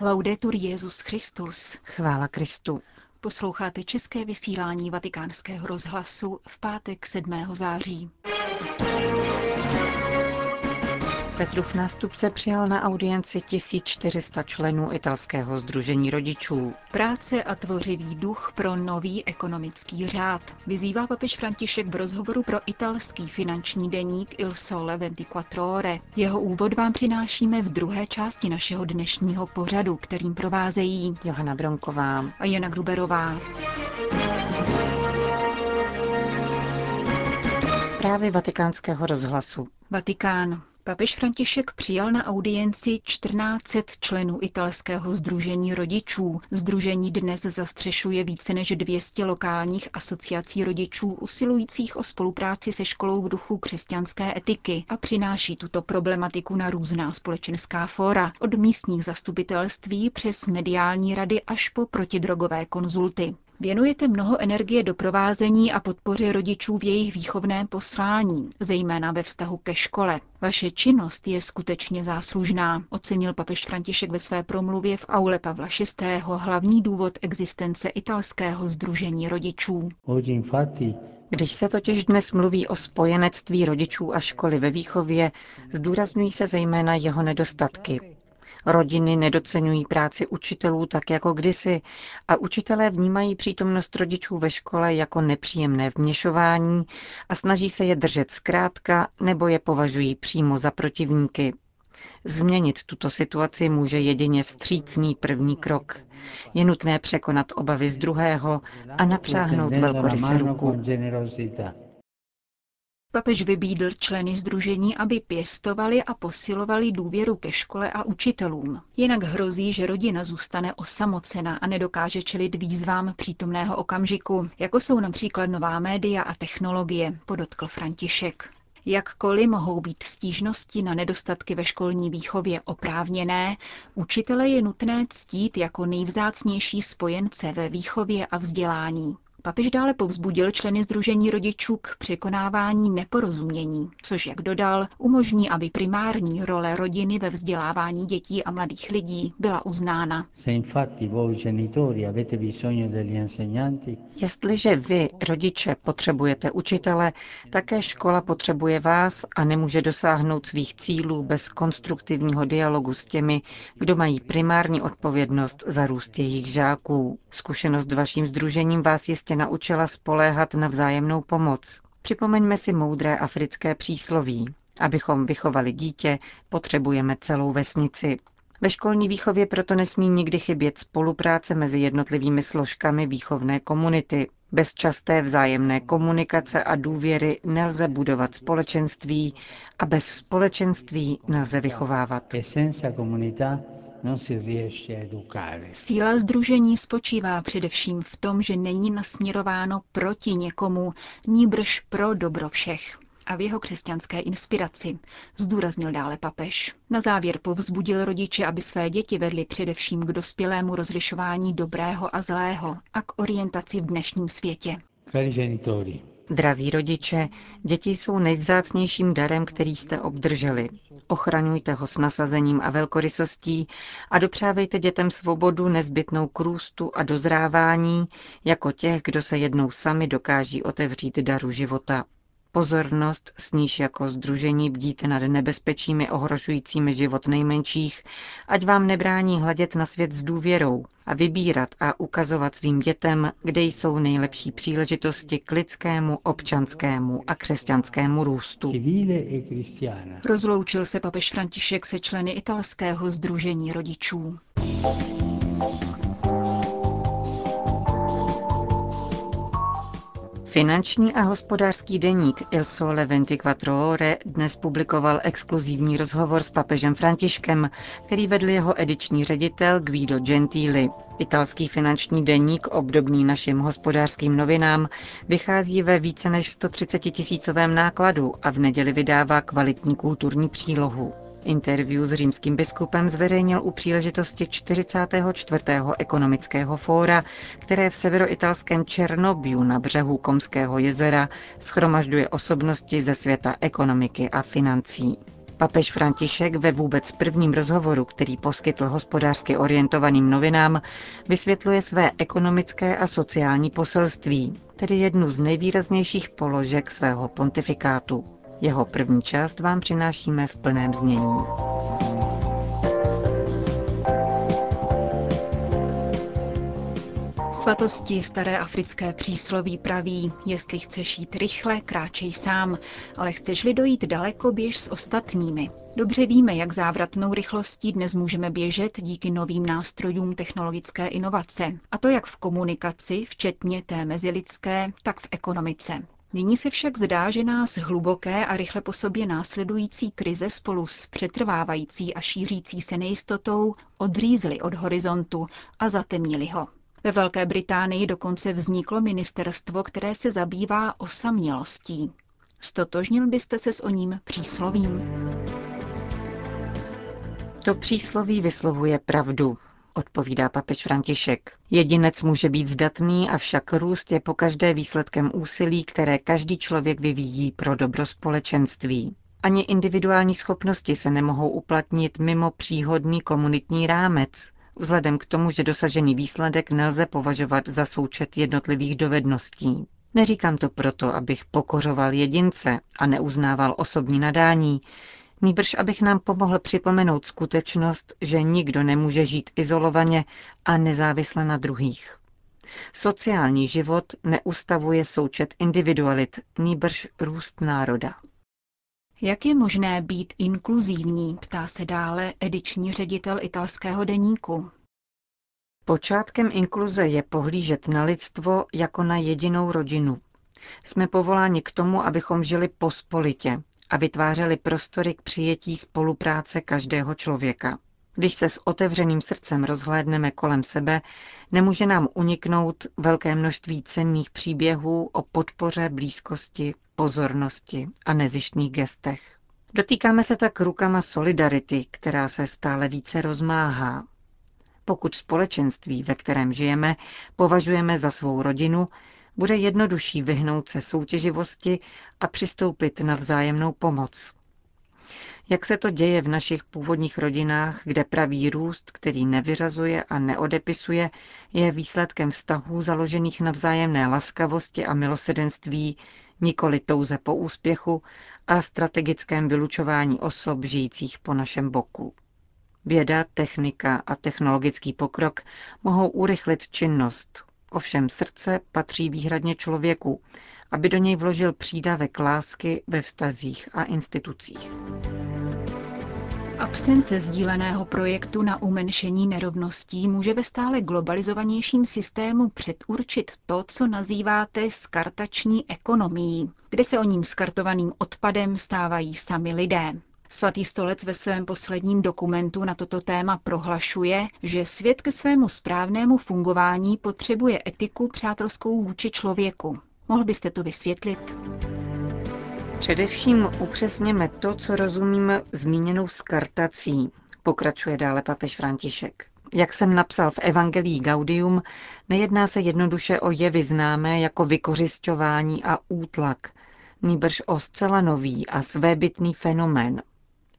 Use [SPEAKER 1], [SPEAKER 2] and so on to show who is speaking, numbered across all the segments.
[SPEAKER 1] Laudetur Jezus Christus.
[SPEAKER 2] Chvála Kristu.
[SPEAKER 1] Posloucháte české vysílání Vatikánského rozhlasu v pátek 7. září.
[SPEAKER 2] Petrův nástupce přijal na audienci 1400 členů italského združení rodičů.
[SPEAKER 1] Práce a tvořivý duch pro nový ekonomický řád. Vyzývá papež František v rozhovoru pro italský finanční deník Il Sole 24 Ore. Jeho úvod vám přinášíme v druhé části našeho dnešního pořadu, kterým provázejí
[SPEAKER 2] Johana Bronková
[SPEAKER 1] a Jana Gruberová.
[SPEAKER 2] Zprávy vatikánského rozhlasu.
[SPEAKER 1] Vatikán. Papež František přijal na audienci 1400 členů italského združení rodičů. Združení dnes zastřešuje více než 200 lokálních asociací rodičů usilujících o spolupráci se školou v duchu křesťanské etiky a přináší tuto problematiku na různá společenská fóra, od místních zastupitelství přes mediální rady až po protidrogové konzulty. Věnujete mnoho energie doprovázení a podpoře rodičů v jejich výchovném poslání, zejména ve vztahu ke škole. Vaše činnost je skutečně záslužná, ocenil papež František ve své promluvě v aule Pavla VI. hlavní důvod existence italského združení rodičů.
[SPEAKER 2] Když se totiž dnes mluví o spojenectví rodičů a školy ve výchově, zdůrazňují se zejména jeho nedostatky. Rodiny nedocenují práci učitelů tak jako kdysi a učitelé vnímají přítomnost rodičů ve škole jako nepříjemné vměšování a snaží se je držet zkrátka nebo je považují přímo za protivníky. Změnit tuto situaci může jedině vstřícný první krok. Je nutné překonat obavy z druhého a napřáhnout velkoryse ruku.
[SPEAKER 1] Papež vybídl členy združení, aby pěstovali a posilovali důvěru ke škole a učitelům. Jinak hrozí, že rodina zůstane osamocena a nedokáže čelit výzvám přítomného okamžiku, jako jsou například nová média a technologie, podotkl František. Jakkoliv mohou být stížnosti na nedostatky ve školní výchově oprávněné, učitele je nutné ctít jako nejvzácnější spojence ve výchově a vzdělání. Papež dále povzbudil členy Združení rodičů k překonávání neporozumění, což, jak dodal, umožní, aby primární role rodiny ve vzdělávání dětí a mladých lidí byla uznána.
[SPEAKER 2] Jestliže vy, rodiče, potřebujete učitele, také škola potřebuje vás a nemůže dosáhnout svých cílů bez konstruktivního dialogu s těmi, kdo mají primární odpovědnost za růst jejich žáků. Zkušenost s vaším združením vás jistě prostě naučila spoléhat na vzájemnou pomoc. Připomeňme si moudré africké přísloví. Abychom vychovali dítě, potřebujeme celou vesnici. Ve školní výchově proto nesmí nikdy chybět spolupráce mezi jednotlivými složkami výchovné komunity. Bez časté vzájemné komunikace a důvěry nelze budovat společenství a bez společenství nelze vychovávat.
[SPEAKER 1] Síla združení spočívá především v tom, že není nasměrováno proti někomu, níbrž pro dobro všech a v jeho křesťanské inspiraci, zdůraznil dále papež. Na závěr povzbudil rodiče, aby své děti vedli především k dospělému rozlišování dobrého a zlého a k orientaci v dnešním světě.
[SPEAKER 2] Drazí rodiče, děti jsou nejvzácnějším darem, který jste obdrželi. Ochraňujte ho s nasazením a velkorysostí a dopřávejte dětem svobodu nezbytnou k růstu a dozrávání, jako těch, kdo se jednou sami dokáží otevřít daru života. Pozornost, s níž jako združení bdíte nad nebezpečími ohrožujícími život nejmenších, ať vám nebrání hledět na svět s důvěrou a vybírat a ukazovat svým dětem, kde jsou nejlepší příležitosti k lidskému, občanskému a křesťanskému růstu.
[SPEAKER 1] Rozloučil se papež František se členy italského združení rodičů.
[SPEAKER 2] Finanční a hospodářský deník Il Sole 24 Ore dnes publikoval exkluzivní rozhovor s papežem Františkem, který vedl jeho ediční ředitel Guido Gentili. Italský finanční deník, obdobný našim hospodářským novinám, vychází ve více než 130 tisícovém nákladu a v neděli vydává kvalitní kulturní přílohu. Interview s římským biskupem zveřejnil u příležitosti 44. ekonomického fóra, které v severoitalském Černobiu na břehu Komského jezera schromažďuje osobnosti ze světa ekonomiky a financí. Papež František ve vůbec prvním rozhovoru, který poskytl hospodářsky orientovaným novinám, vysvětluje své ekonomické a sociální poselství, tedy jednu z nejvýraznějších položek svého pontifikátu. Jeho první část vám přinášíme v plném znění.
[SPEAKER 1] Svatosti staré africké přísloví praví, jestli chceš jít rychle, kráčej sám, ale chceš-li dojít daleko, běž s ostatními. Dobře víme, jak závratnou rychlostí dnes můžeme běžet díky novým nástrojům technologické inovace, a to jak v komunikaci, včetně té mezilidské, tak v ekonomice. Nyní se však zdá, že nás hluboké a rychle po sobě následující krize spolu s přetrvávající a šířící se nejistotou odřízly od horizontu a zatemnili ho. Ve Velké Británii dokonce vzniklo ministerstvo, které se zabývá osamělostí. Stotožnil byste se s o ním příslovím?
[SPEAKER 2] To přísloví vyslovuje pravdu, odpovídá papež František. Jedinec může být zdatný, avšak růst je po každé výsledkem úsilí, které každý člověk vyvíjí pro dobro společenství. Ani individuální schopnosti se nemohou uplatnit mimo příhodný komunitní rámec, vzhledem k tomu, že dosažený výsledek nelze považovat za součet jednotlivých dovedností. Neříkám to proto, abych pokořoval jedince a neuznával osobní nadání, nýbrž abych nám pomohl připomenout skutečnost, že nikdo nemůže žít izolovaně a nezávisle na druhých. Sociální život neustavuje součet individualit, nýbrž růst národa.
[SPEAKER 1] Jak je možné být inkluzivní, ptá se dále ediční ředitel italského deníku.
[SPEAKER 2] Počátkem inkluze je pohlížet na lidstvo jako na jedinou rodinu. Jsme povoláni k tomu, abychom žili pospolitě a vytvářeli prostory k přijetí spolupráce každého člověka. Když se s otevřeným srdcem rozhlédneme kolem sebe, nemůže nám uniknout velké množství cenných příběhů o podpoře, blízkosti, pozornosti a nezištných gestech. Dotýkáme se tak rukama solidarity, která se stále více rozmáhá. Pokud společenství, ve kterém žijeme, považujeme za svou rodinu, bude jednodušší vyhnout se soutěživosti a přistoupit na vzájemnou pomoc. Jak se to děje v našich původních rodinách, kde pravý růst, který nevyřazuje a neodepisuje, je výsledkem vztahů založených na vzájemné laskavosti a milosedenství, nikoli touze po úspěchu a strategickém vylučování osob žijících po našem boku. Věda, technika a technologický pokrok mohou urychlit činnost, ovšem srdce patří výhradně člověku, aby do něj vložil přídavek lásky ve vztazích a institucích.
[SPEAKER 1] Absence sdíleného projektu na umenšení nerovností může ve stále globalizovanějším systému předurčit to, co nazýváte skartační ekonomií, kde se o ním skartovaným odpadem stávají sami lidé. Svatý stolec ve svém posledním dokumentu na toto téma prohlašuje, že svět ke svému správnému fungování potřebuje etiku přátelskou vůči člověku. Mohl byste to vysvětlit?
[SPEAKER 2] Především upřesněme to, co rozumíme zmíněnou skartací, pokračuje dále papež František. Jak jsem napsal v Evangelii Gaudium, nejedná se jednoduše o jevy známé jako vykořišťování a útlak, nýbrž o zcela nový a svébytný fenomén.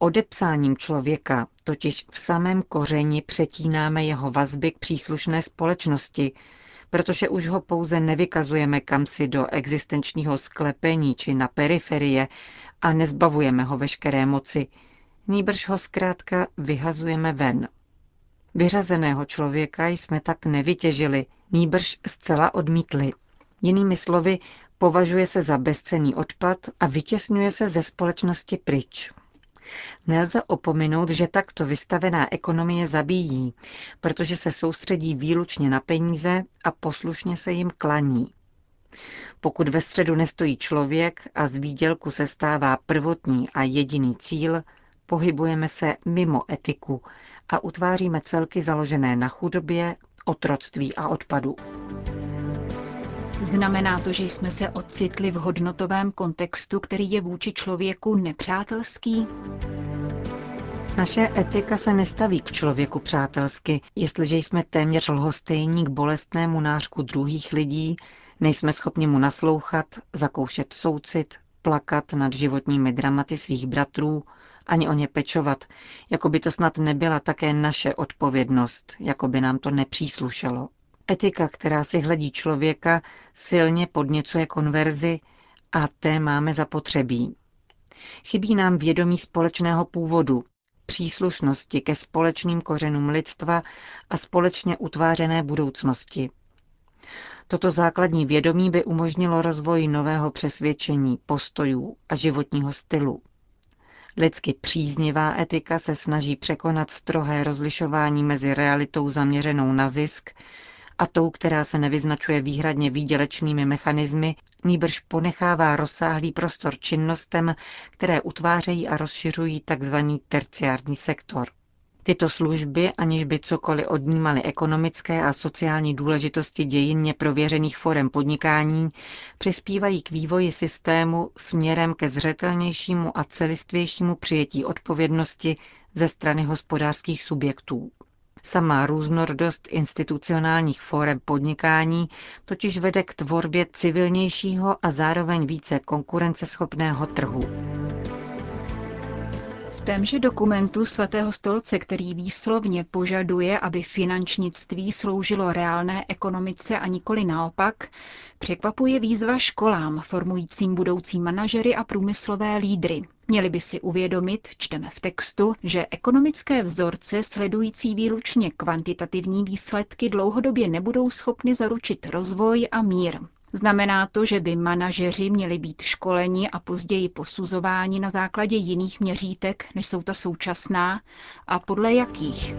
[SPEAKER 2] Odepsáním člověka totiž v samém kořeni přetínáme jeho vazby k příslušné společnosti, protože už ho pouze nevykazujeme kamsi do existenčního sklepení či na periferie a nezbavujeme ho veškeré moci, nýbrž ho zkrátka vyhazujeme ven. Vyřazeného člověka jsme tak nevytěžili, nýbrž zcela odmítli. Jinými slovy, považuje se za bezcený odpad a vytěsňuje se ze společnosti pryč. Nelze opominout, že takto vystavená ekonomie zabíjí, protože se soustředí výlučně na peníze a poslušně se jim klaní. Pokud ve středu nestojí člověk a z výdělku se stává prvotní a jediný cíl, pohybujeme se mimo etiku a utváříme celky založené na chudobě, otroctví a odpadu.
[SPEAKER 1] Znamená to, že jsme se ocitli v hodnotovém kontextu, který je vůči člověku nepřátelský?
[SPEAKER 2] Naše etika se nestaví k člověku přátelsky, jestliže jsme téměř lhostejní k bolestnému nářku druhých lidí, nejsme schopni mu naslouchat, zakoušet soucit, plakat nad životními dramaty svých bratrů ani o ně pečovat, jako by to snad nebyla také naše odpovědnost, jako by nám to nepříslušelo. Etika, která si hledí člověka, silně podněcuje konverzi a té máme zapotřebí. Chybí nám vědomí společného původu, příslušnosti ke společným kořenům lidstva a společně utvářené budoucnosti. Toto základní vědomí by umožnilo rozvoj nového přesvědčení, postojů a životního stylu. Lidsky příznivá etika se snaží překonat strohé rozlišování mezi realitou zaměřenou na zisk a tou, která se nevyznačuje výhradně výdělečnými mechanismy, níbrž ponechává rozsáhlý prostor činnostem, které utvářejí a rozšiřují tzv. terciární sektor. Tyto služby, aniž by cokoliv odnímaly ekonomické a sociální důležitosti dějinně prověřených forem podnikání, přispívají k vývoji systému směrem ke zřetelnějšímu a celistvějšímu přijetí odpovědnosti ze strany hospodářských subjektů. Samá různorodost institucionálních forem podnikání totiž vede k tvorbě civilnějšího a zároveň více konkurenceschopného trhu
[SPEAKER 1] témže dokumentu svatého stolce, který výslovně požaduje, aby finančnictví sloužilo reálné ekonomice a nikoli naopak, překvapuje výzva školám, formujícím budoucí manažery a průmyslové lídry. Měli by si uvědomit, čteme v textu, že ekonomické vzorce sledující výlučně kvantitativní výsledky dlouhodobě nebudou schopny zaručit rozvoj a mír. Znamená to, že by manažeři měli být školeni a později posuzováni na základě jiných měřítek, než jsou ta současná, a podle jakých?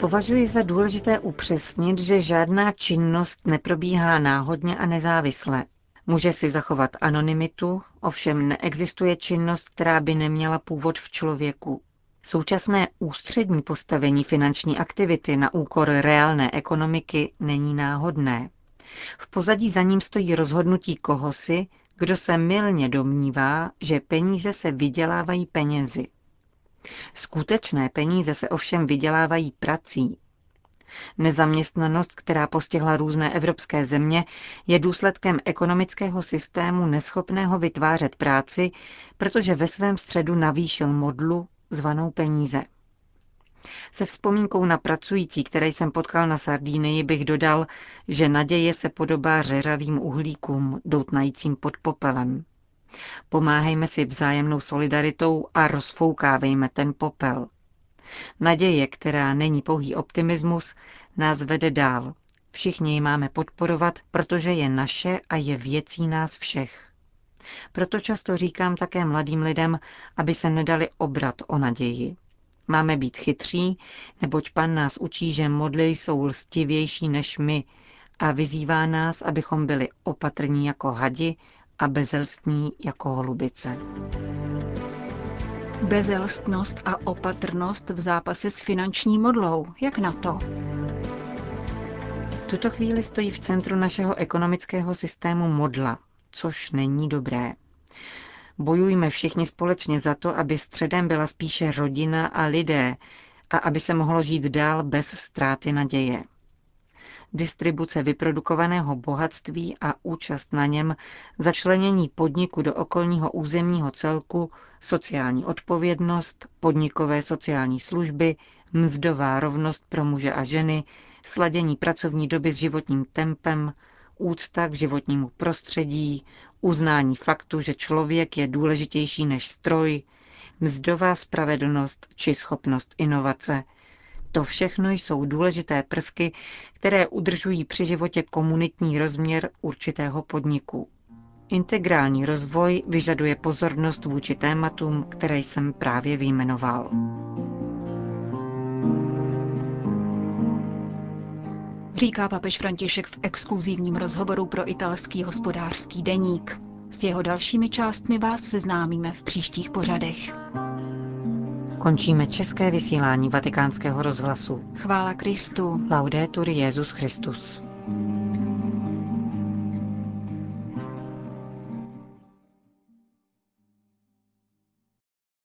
[SPEAKER 2] Považuji za důležité upřesnit, že žádná činnost neprobíhá náhodně a nezávisle. Může si zachovat anonymitu, ovšem neexistuje činnost, která by neměla původ v člověku. Současné ústřední postavení finanční aktivity na úkor reálné ekonomiky není náhodné. V pozadí za ním stojí rozhodnutí kohosi, kdo se mylně domnívá, že peníze se vydělávají penězi. Skutečné peníze se ovšem vydělávají prací. Nezaměstnanost, která postihla různé evropské země, je důsledkem ekonomického systému neschopného vytvářet práci, protože ve svém středu navýšil modlu zvanou peníze. Se vzpomínkou na pracující, které jsem potkal na Sardínii, bych dodal, že naděje se podobá řeřavým uhlíkům, doutnajícím pod popelem. Pomáhejme si vzájemnou solidaritou a rozfoukávejme ten popel. Naděje, která není pouhý optimismus, nás vede dál. Všichni ji máme podporovat, protože je naše a je věcí nás všech. Proto často říkám také mladým lidem, aby se nedali obrat o naději. Máme být chytří, neboť pan nás učí, že modly jsou lstivější než my a vyzývá nás, abychom byli opatrní jako hadi a bezelstní jako holubice.
[SPEAKER 1] Bezelstnost a opatrnost v zápase s finanční modlou. Jak na to?
[SPEAKER 2] V tuto chvíli stojí v centru našeho ekonomického systému modla, což není dobré. Bojujme všichni společně za to, aby středem byla spíše rodina a lidé a aby se mohlo žít dál bez ztráty naděje. Distribuce vyprodukovaného bohatství a účast na něm, začlenění podniku do okolního územního celku, sociální odpovědnost, podnikové sociální služby, mzdová rovnost pro muže a ženy, sladění pracovní doby s životním tempem, úcta k životnímu prostředí, uznání faktu, že člověk je důležitější než stroj, mzdová spravedlnost či schopnost inovace. To všechno jsou důležité prvky, které udržují při životě komunitní rozměr určitého podniku. Integrální rozvoj vyžaduje pozornost vůči tématům, které jsem právě vyjmenoval.
[SPEAKER 1] Říká papež František v exkluzivním rozhovoru pro italský hospodářský deník. S jeho dalšími částmi vás seznámíme v příštích pořadech.
[SPEAKER 2] Končíme české vysílání vatikánského rozhlasu.
[SPEAKER 1] Chvála Kristu.
[SPEAKER 2] Laudetur Jezus Christus.